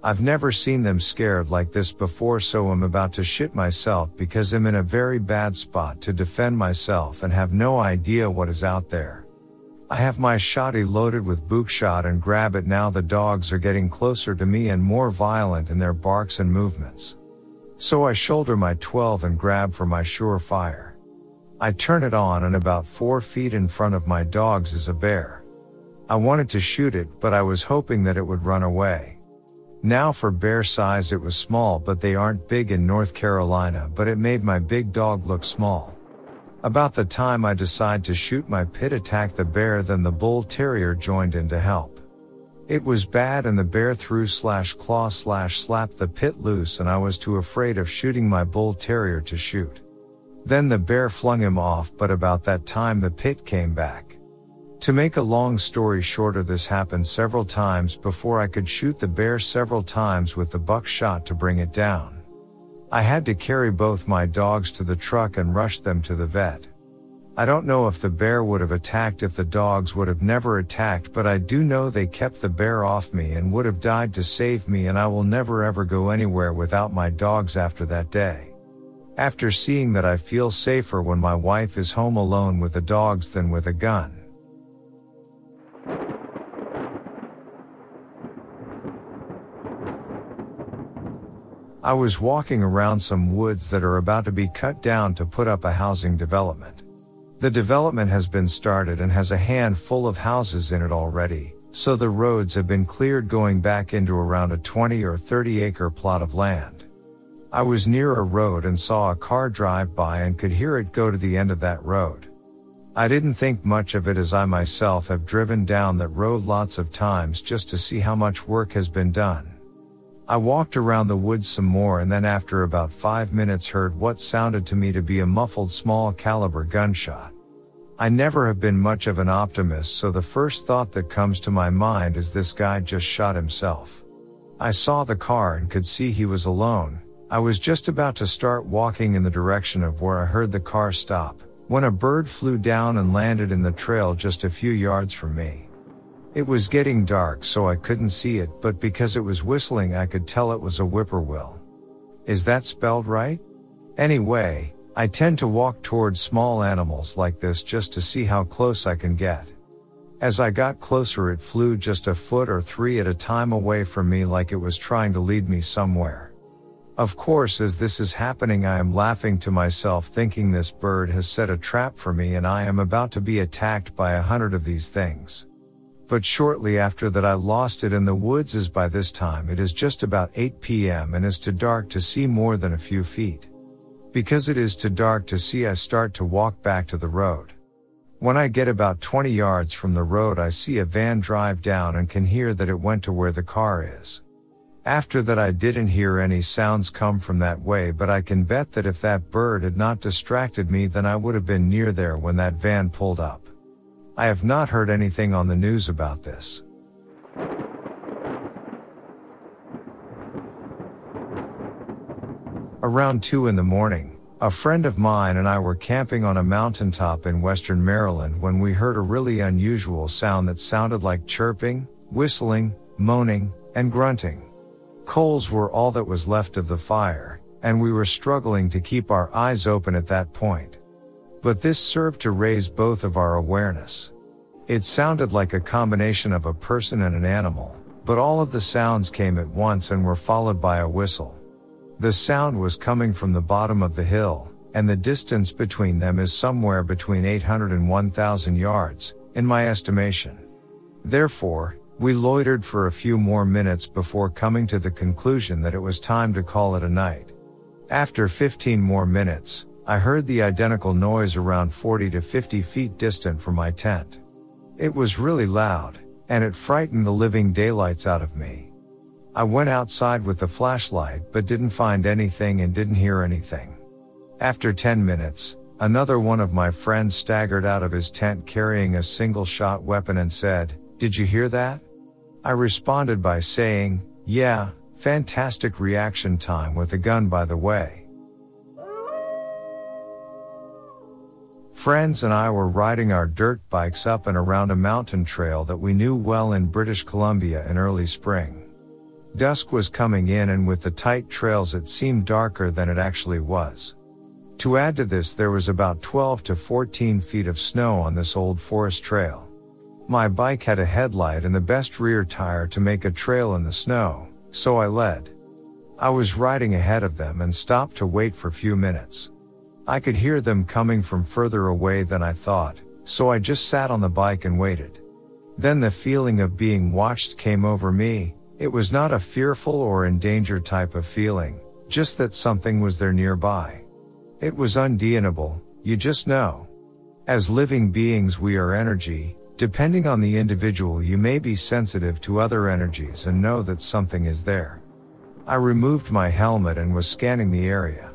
I've never seen them scared like this before so I'm about to shit myself because I'm in a very bad spot to defend myself and have no idea what is out there. I have my shotty loaded with buckshot and grab it now the dogs are getting closer to me and more violent in their barks and movements. So I shoulder my 12 and grab for my Sure-Fire. I turn it on and about 4 feet in front of my dogs is a bear. I wanted to shoot it but I was hoping that it would run away. Now for bear size it was small but they aren't big in North Carolina but it made my big dog look small. About the time I decide to shoot my pit attack the bear then the bull terrier joined in to help. It was bad and the bear threw slash claw slash slapped the pit loose and I was too afraid of shooting my bull terrier to shoot. Then the bear flung him off but about that time the pit came back. To make a long story shorter this happened several times before I could shoot the bear several times with the buckshot to bring it down. I had to carry both my dogs to the truck and rush them to the vet. I don't know if the bear would have attacked if the dogs would have never attacked, but I do know they kept the bear off me and would have died to save me and I will never ever go anywhere without my dogs after that day. After seeing that I feel safer when my wife is home alone with the dogs than with a gun. I was walking around some woods that are about to be cut down to put up a housing development. The development has been started and has a handful of houses in it already, so the roads have been cleared going back into around a 20 or 30 acre plot of land. I was near a road and saw a car drive by and could hear it go to the end of that road. I didn't think much of it as I myself have driven down that road lots of times just to see how much work has been done. I walked around the woods some more and then after about five minutes heard what sounded to me to be a muffled small caliber gunshot. I never have been much of an optimist so the first thought that comes to my mind is this guy just shot himself. I saw the car and could see he was alone. I was just about to start walking in the direction of where I heard the car stop, when a bird flew down and landed in the trail just a few yards from me. It was getting dark so I couldn't see it, but because it was whistling I could tell it was a whippoorwill. Is that spelled right? Anyway, I tend to walk towards small animals like this just to see how close I can get. As I got closer it flew just a foot or three at a time away from me like it was trying to lead me somewhere. Of course as this is happening I am laughing to myself thinking this bird has set a trap for me and I am about to be attacked by a hundred of these things. But shortly after that I lost it in the woods as by this time it is just about 8 p.m. and is too dark to see more than a few feet. Because it is too dark to see I start to walk back to the road. When I get about 20 yards from the road I see a van drive down and can hear that it went to where the car is. After that I didn't hear any sounds come from that way but I can bet that if that bird had not distracted me then I would have been near there when that van pulled up. I have not heard anything on the news about this. Around 2 in the morning, a friend of mine and I were camping on a mountaintop in western Maryland when we heard a really unusual sound that sounded like chirping, whistling, moaning, and grunting. Coals were all that was left of the fire, and we were struggling to keep our eyes open at that point. But this served to raise both of our awareness. It sounded like a combination of a person and an animal, but all of the sounds came at once and were followed by a whistle. The sound was coming from the bottom of the hill, and the distance between them is somewhere between 800 and 1000 yards, in my estimation. Therefore, we loitered for a few more minutes before coming to the conclusion that it was time to call it a night. After 15 more minutes, I heard the identical noise around 40 to 50 feet distant from my tent. It was really loud, and it frightened the living daylights out of me. I went outside with the flashlight but didn't find anything and didn't hear anything. After 10 minutes, another one of my friends staggered out of his tent carrying a single shot weapon and said, Did you hear that? I responded by saying, yeah, fantastic reaction time with a gun by the way. Friends and I were riding our dirt bikes up and around a mountain trail that we knew well in British Columbia in early spring. Dusk was coming in and with the tight trails it seemed darker than it actually was. To add to this there was about 12 to 14 feet of snow on this old forest trail. My bike had a headlight and the best rear tire to make a trail in the snow, so I led. I was riding ahead of them and stopped to wait for a few minutes. I could hear them coming from further away than I thought, so I just sat on the bike and waited. Then the feeling of being watched came over me, it was not a fearful or in danger type of feeling, just that something was there nearby. It was undeniable, you just know. As living beings we are energy, Depending on the individual, you may be sensitive to other energies and know that something is there. I removed my helmet and was scanning the area.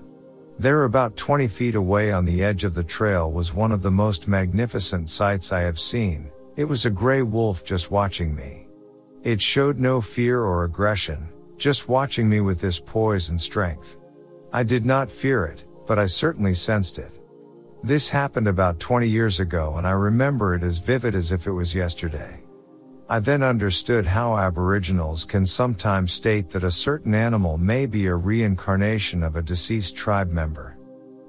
There about 20 feet away on the edge of the trail was one of the most magnificent sights I have seen. It was a gray wolf just watching me. It showed no fear or aggression, just watching me with this poise and strength. I did not fear it, but I certainly sensed it. This happened about 20 years ago and I remember it as vivid as if it was yesterday. I then understood how aboriginals can sometimes state that a certain animal may be a reincarnation of a deceased tribe member.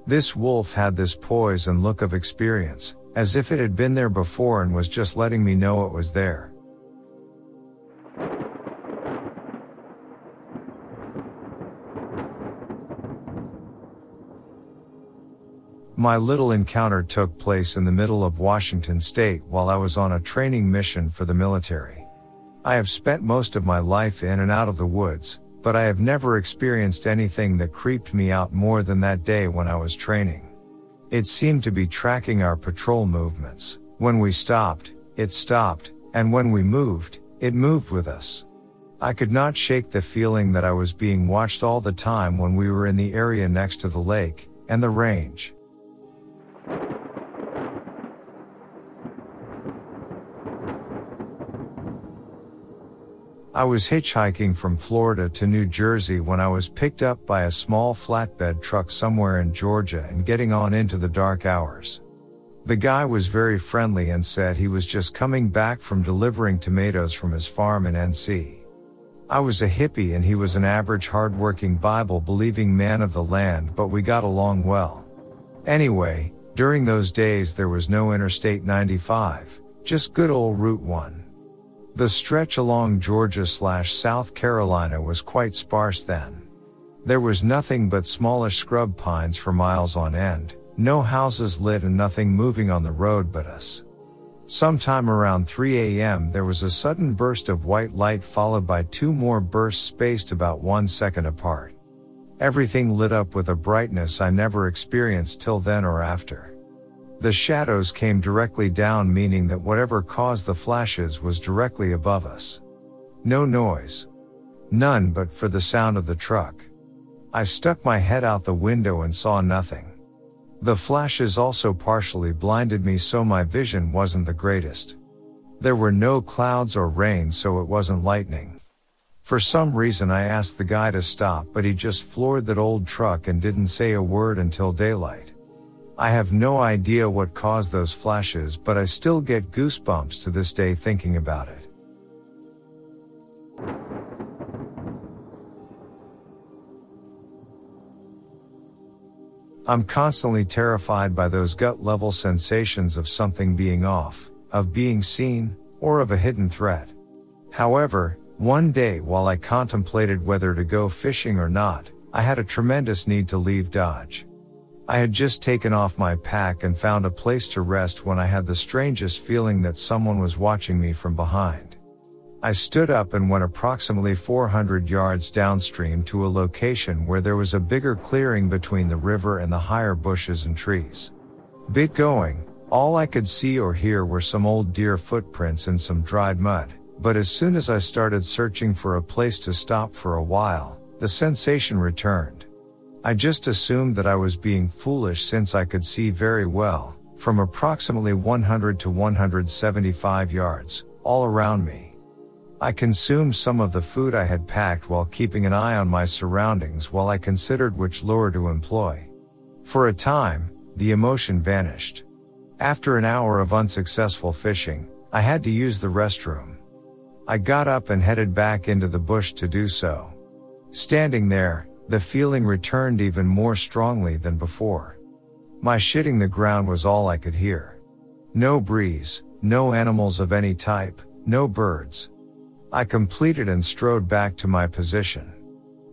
This wolf had this poise and look of experience, as if it had been there before and was just letting me know it was there. My little encounter took place in the middle of Washington state while I was on a training mission for the military. I have spent most of my life in and out of the woods, but I have never experienced anything that creeped me out more than that day when I was training. It seemed to be tracking our patrol movements. When we stopped, it stopped, and when we moved, it moved with us. I could not shake the feeling that I was being watched all the time when we were in the area next to the lake and the range. I was hitchhiking from Florida to New Jersey when I was picked up by a small flatbed truck somewhere in Georgia and getting on into the dark hours. The guy was very friendly and said he was just coming back from delivering tomatoes from his farm in NC. I was a hippie and he was an average hardworking Bible believing man of the land but we got along well. Anyway, during those days there was no Interstate 95, just good old Route 1. The stretch along Georgia slash South Carolina was quite sparse then. There was nothing but smallish scrub pines for miles on end, no houses lit and nothing moving on the road but us. Sometime around 3 a.m. there was a sudden burst of white light followed by two more bursts spaced about one second apart. Everything lit up with a brightness I never experienced till then or after. The shadows came directly down meaning that whatever caused the flashes was directly above us. No noise. None but for the sound of the truck. I stuck my head out the window and saw nothing. The flashes also partially blinded me so my vision wasn't the greatest. There were no clouds or rain so it wasn't lightning. For some reason I asked the guy to stop but he just floored that old truck and didn't say a word until daylight. I have no idea what caused those flashes but I still get goosebumps to this day thinking about it. I'm constantly terrified by those gut level sensations of something being off, of being seen, or of a hidden threat. However, one day while I contemplated whether to go fishing or not, I had a tremendous need to leave Dodge. I had just taken off my pack and found a place to rest when I had the strangest feeling that someone was watching me from behind. I stood up and went approximately 400 yards downstream to a location where there was a bigger clearing between the river and the higher bushes and trees. Bit going, all I could see or hear were some old deer footprints and some dried mud. But as soon as I started searching for a place to stop for a while, the sensation returned. I just assumed that I was being foolish since I could see very well, from approximately 100 to 175 yards, all around me. I consumed some of the food I had packed while keeping an eye on my surroundings while I considered which lure to employ. For a time, the emotion vanished. After an hour of unsuccessful fishing, I had to use the restroom. I got up and headed back into the bush to do so. Standing there, the feeling returned even more strongly than before. My shitting the ground was all I could hear. No breeze, no animals of any type, no birds. I completed and strode back to my position.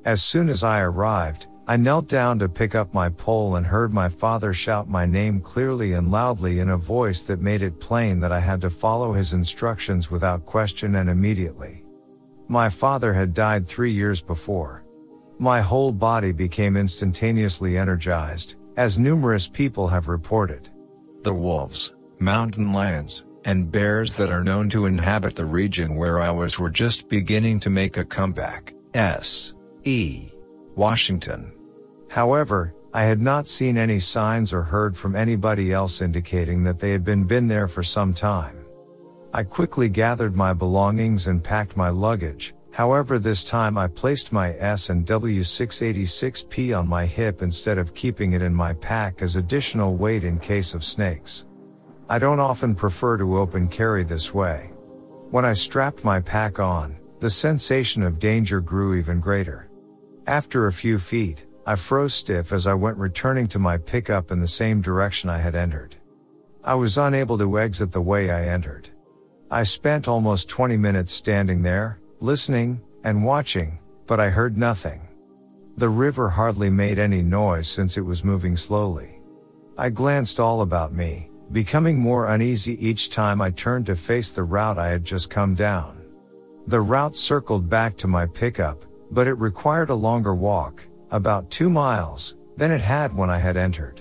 As soon as I arrived, I knelt down to pick up my pole and heard my father shout my name clearly and loudly in a voice that made it plain that I had to follow his instructions without question and immediately. My father had died three years before. My whole body became instantaneously energized, as numerous people have reported. The wolves, mountain lions, and bears that are known to inhabit the region where I was were just beginning to make a comeback. S. E. Washington. However, I had not seen any signs or heard from anybody else indicating that they had been been there for some time. I quickly gathered my belongings and packed my luggage. However, this time I placed my S and W686P on my hip instead of keeping it in my pack as additional weight in case of snakes. I don't often prefer to open carry this way. When I strapped my pack on, the sensation of danger grew even greater. After a few feet, I froze stiff as I went returning to my pickup in the same direction I had entered. I was unable to exit the way I entered. I spent almost 20 minutes standing there, listening, and watching, but I heard nothing. The river hardly made any noise since it was moving slowly. I glanced all about me, becoming more uneasy each time I turned to face the route I had just come down. The route circled back to my pickup, but it required a longer walk, about two miles, than it had when I had entered.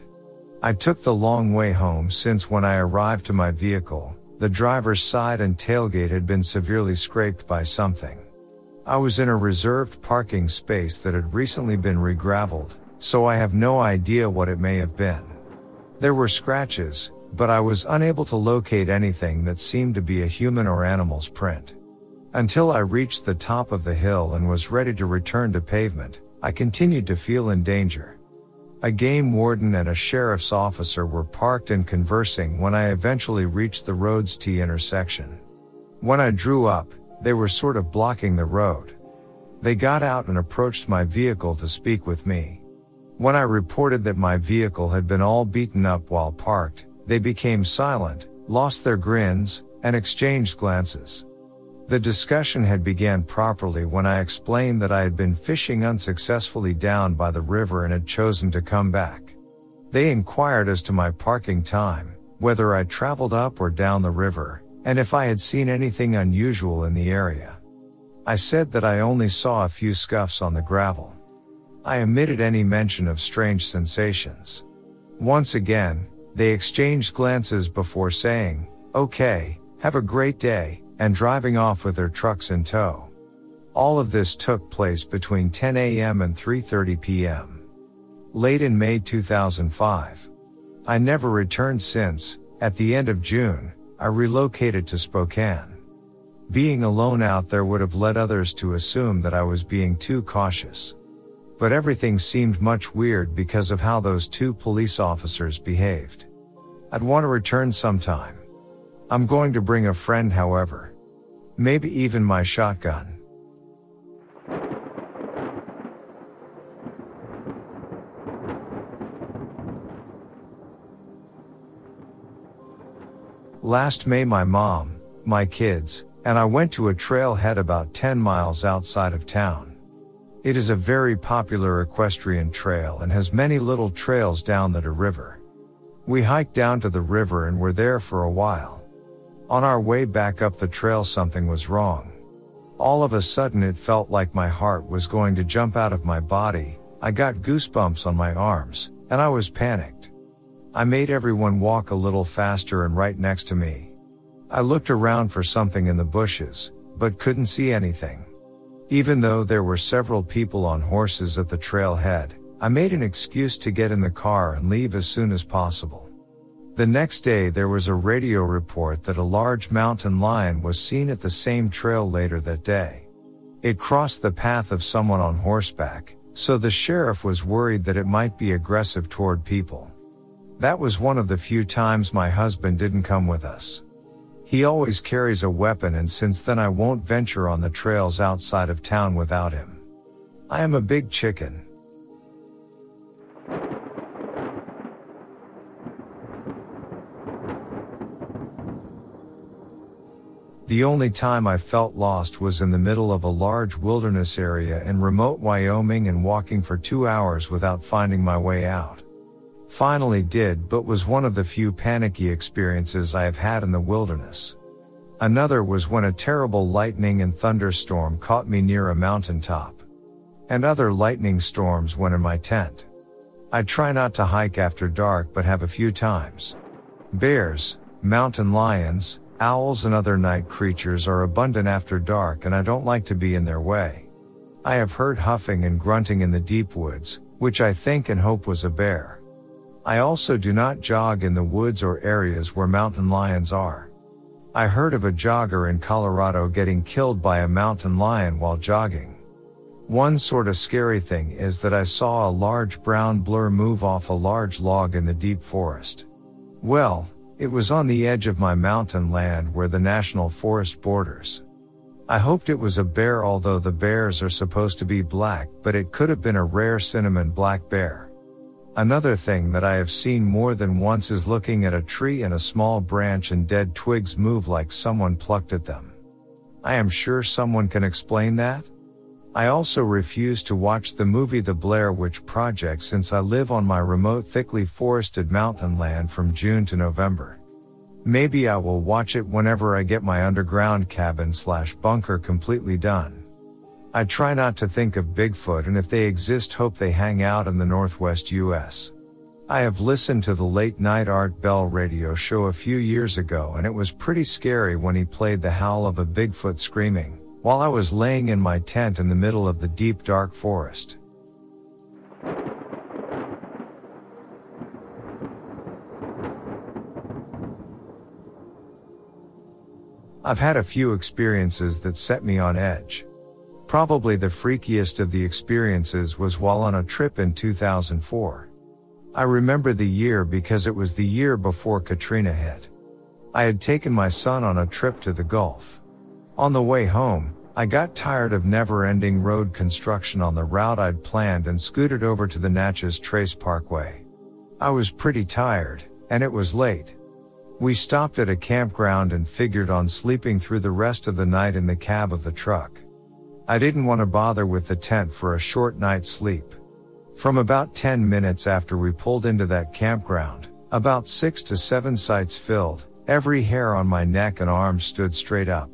I took the long way home since when I arrived to my vehicle, the driver's side and tailgate had been severely scraped by something. I was in a reserved parking space that had recently been regraveled, so I have no idea what it may have been. There were scratches, but I was unable to locate anything that seemed to be a human or animal's print. Until I reached the top of the hill and was ready to return to pavement, I continued to feel in danger. A game warden and a sheriff's officer were parked and conversing when I eventually reached the road's T intersection. When I drew up, they were sort of blocking the road. They got out and approached my vehicle to speak with me. When I reported that my vehicle had been all beaten up while parked, they became silent, lost their grins, and exchanged glances. The discussion had began properly when I explained that I had been fishing unsuccessfully down by the river and had chosen to come back. They inquired as to my parking time, whether I traveled up or down the river, and if I had seen anything unusual in the area. I said that I only saw a few scuffs on the gravel. I omitted any mention of strange sensations. Once again, they exchanged glances before saying, okay, have a great day, and driving off with their trucks in tow. All of this took place between 10 a.m. and 3.30 p.m. Late in May 2005. I never returned since, at the end of June, I relocated to Spokane. Being alone out there would have led others to assume that I was being too cautious. But everything seemed much weird because of how those two police officers behaved. I'd want to return sometime. I'm going to bring a friend however. Maybe even my shotgun. Last May my mom, my kids, and I went to a trailhead about 10 miles outside of town. It is a very popular equestrian trail and has many little trails down the river. We hiked down to the river and were there for a while. On our way back up the trail something was wrong. All of a sudden it felt like my heart was going to jump out of my body, I got goosebumps on my arms, and I was panicked. I made everyone walk a little faster and right next to me. I looked around for something in the bushes, but couldn't see anything. Even though there were several people on horses at the trailhead, I made an excuse to get in the car and leave as soon as possible. The next day there was a radio report that a large mountain lion was seen at the same trail later that day. It crossed the path of someone on horseback, so the sheriff was worried that it might be aggressive toward people. That was one of the few times my husband didn't come with us. He always carries a weapon and since then I won't venture on the trails outside of town without him. I am a big chicken. The only time I felt lost was in the middle of a large wilderness area in remote Wyoming and walking for two hours without finding my way out. Finally did, but was one of the few panicky experiences I have had in the wilderness. Another was when a terrible lightning and thunderstorm caught me near a mountain top. And other lightning storms when in my tent. I try not to hike after dark but have a few times. Bears, mountain lions, owls and other night creatures are abundant after dark and I don't like to be in their way. I have heard huffing and grunting in the deep woods, which I think and hope was a bear. I also do not jog in the woods or areas where mountain lions are. I heard of a jogger in Colorado getting killed by a mountain lion while jogging. One sort of scary thing is that I saw a large brown blur move off a large log in the deep forest. Well, it was on the edge of my mountain land where the national forest borders. I hoped it was a bear although the bears are supposed to be black, but it could have been a rare cinnamon black bear. Another thing that I have seen more than once is looking at a tree and a small branch and dead twigs move like someone plucked at them. I am sure someone can explain that. I also refuse to watch the movie The Blair Witch Project since I live on my remote thickly forested mountain land from June to November. Maybe I will watch it whenever I get my underground cabin slash bunker completely done. I try not to think of Bigfoot and if they exist hope they hang out in the Northwest US. I have listened to the late night Art Bell radio show a few years ago and it was pretty scary when he played the howl of a Bigfoot screaming, while I was laying in my tent in the middle of the deep dark forest. I've had a few experiences that set me on edge. Probably the freakiest of the experiences was while on a trip in 2004. I remember the year because it was the year before Katrina hit. I had taken my son on a trip to the Gulf. On the way home, I got tired of never ending road construction on the route I'd planned and scooted over to the Natchez Trace Parkway. I was pretty tired, and it was late. We stopped at a campground and figured on sleeping through the rest of the night in the cab of the truck. I didn't want to bother with the tent for a short night's sleep. From about 10 minutes after we pulled into that campground, about 6 to 7 sites filled, every hair on my neck and arms stood straight up.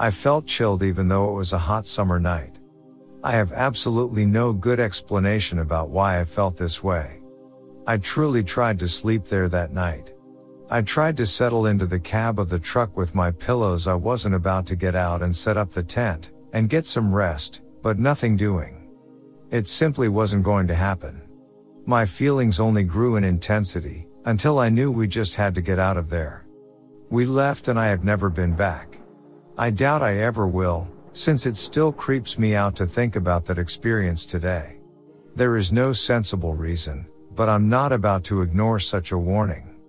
I felt chilled even though it was a hot summer night. I have absolutely no good explanation about why I felt this way. I truly tried to sleep there that night. I tried to settle into the cab of the truck with my pillows I wasn't about to get out and set up the tent, and get some rest, but nothing doing. It simply wasn't going to happen. My feelings only grew in intensity, until I knew we just had to get out of there. We left and I have never been back. I doubt I ever will, since it still creeps me out to think about that experience today. There is no sensible reason, but I'm not about to ignore such a warning.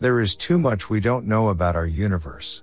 There is too much we don't know about our universe.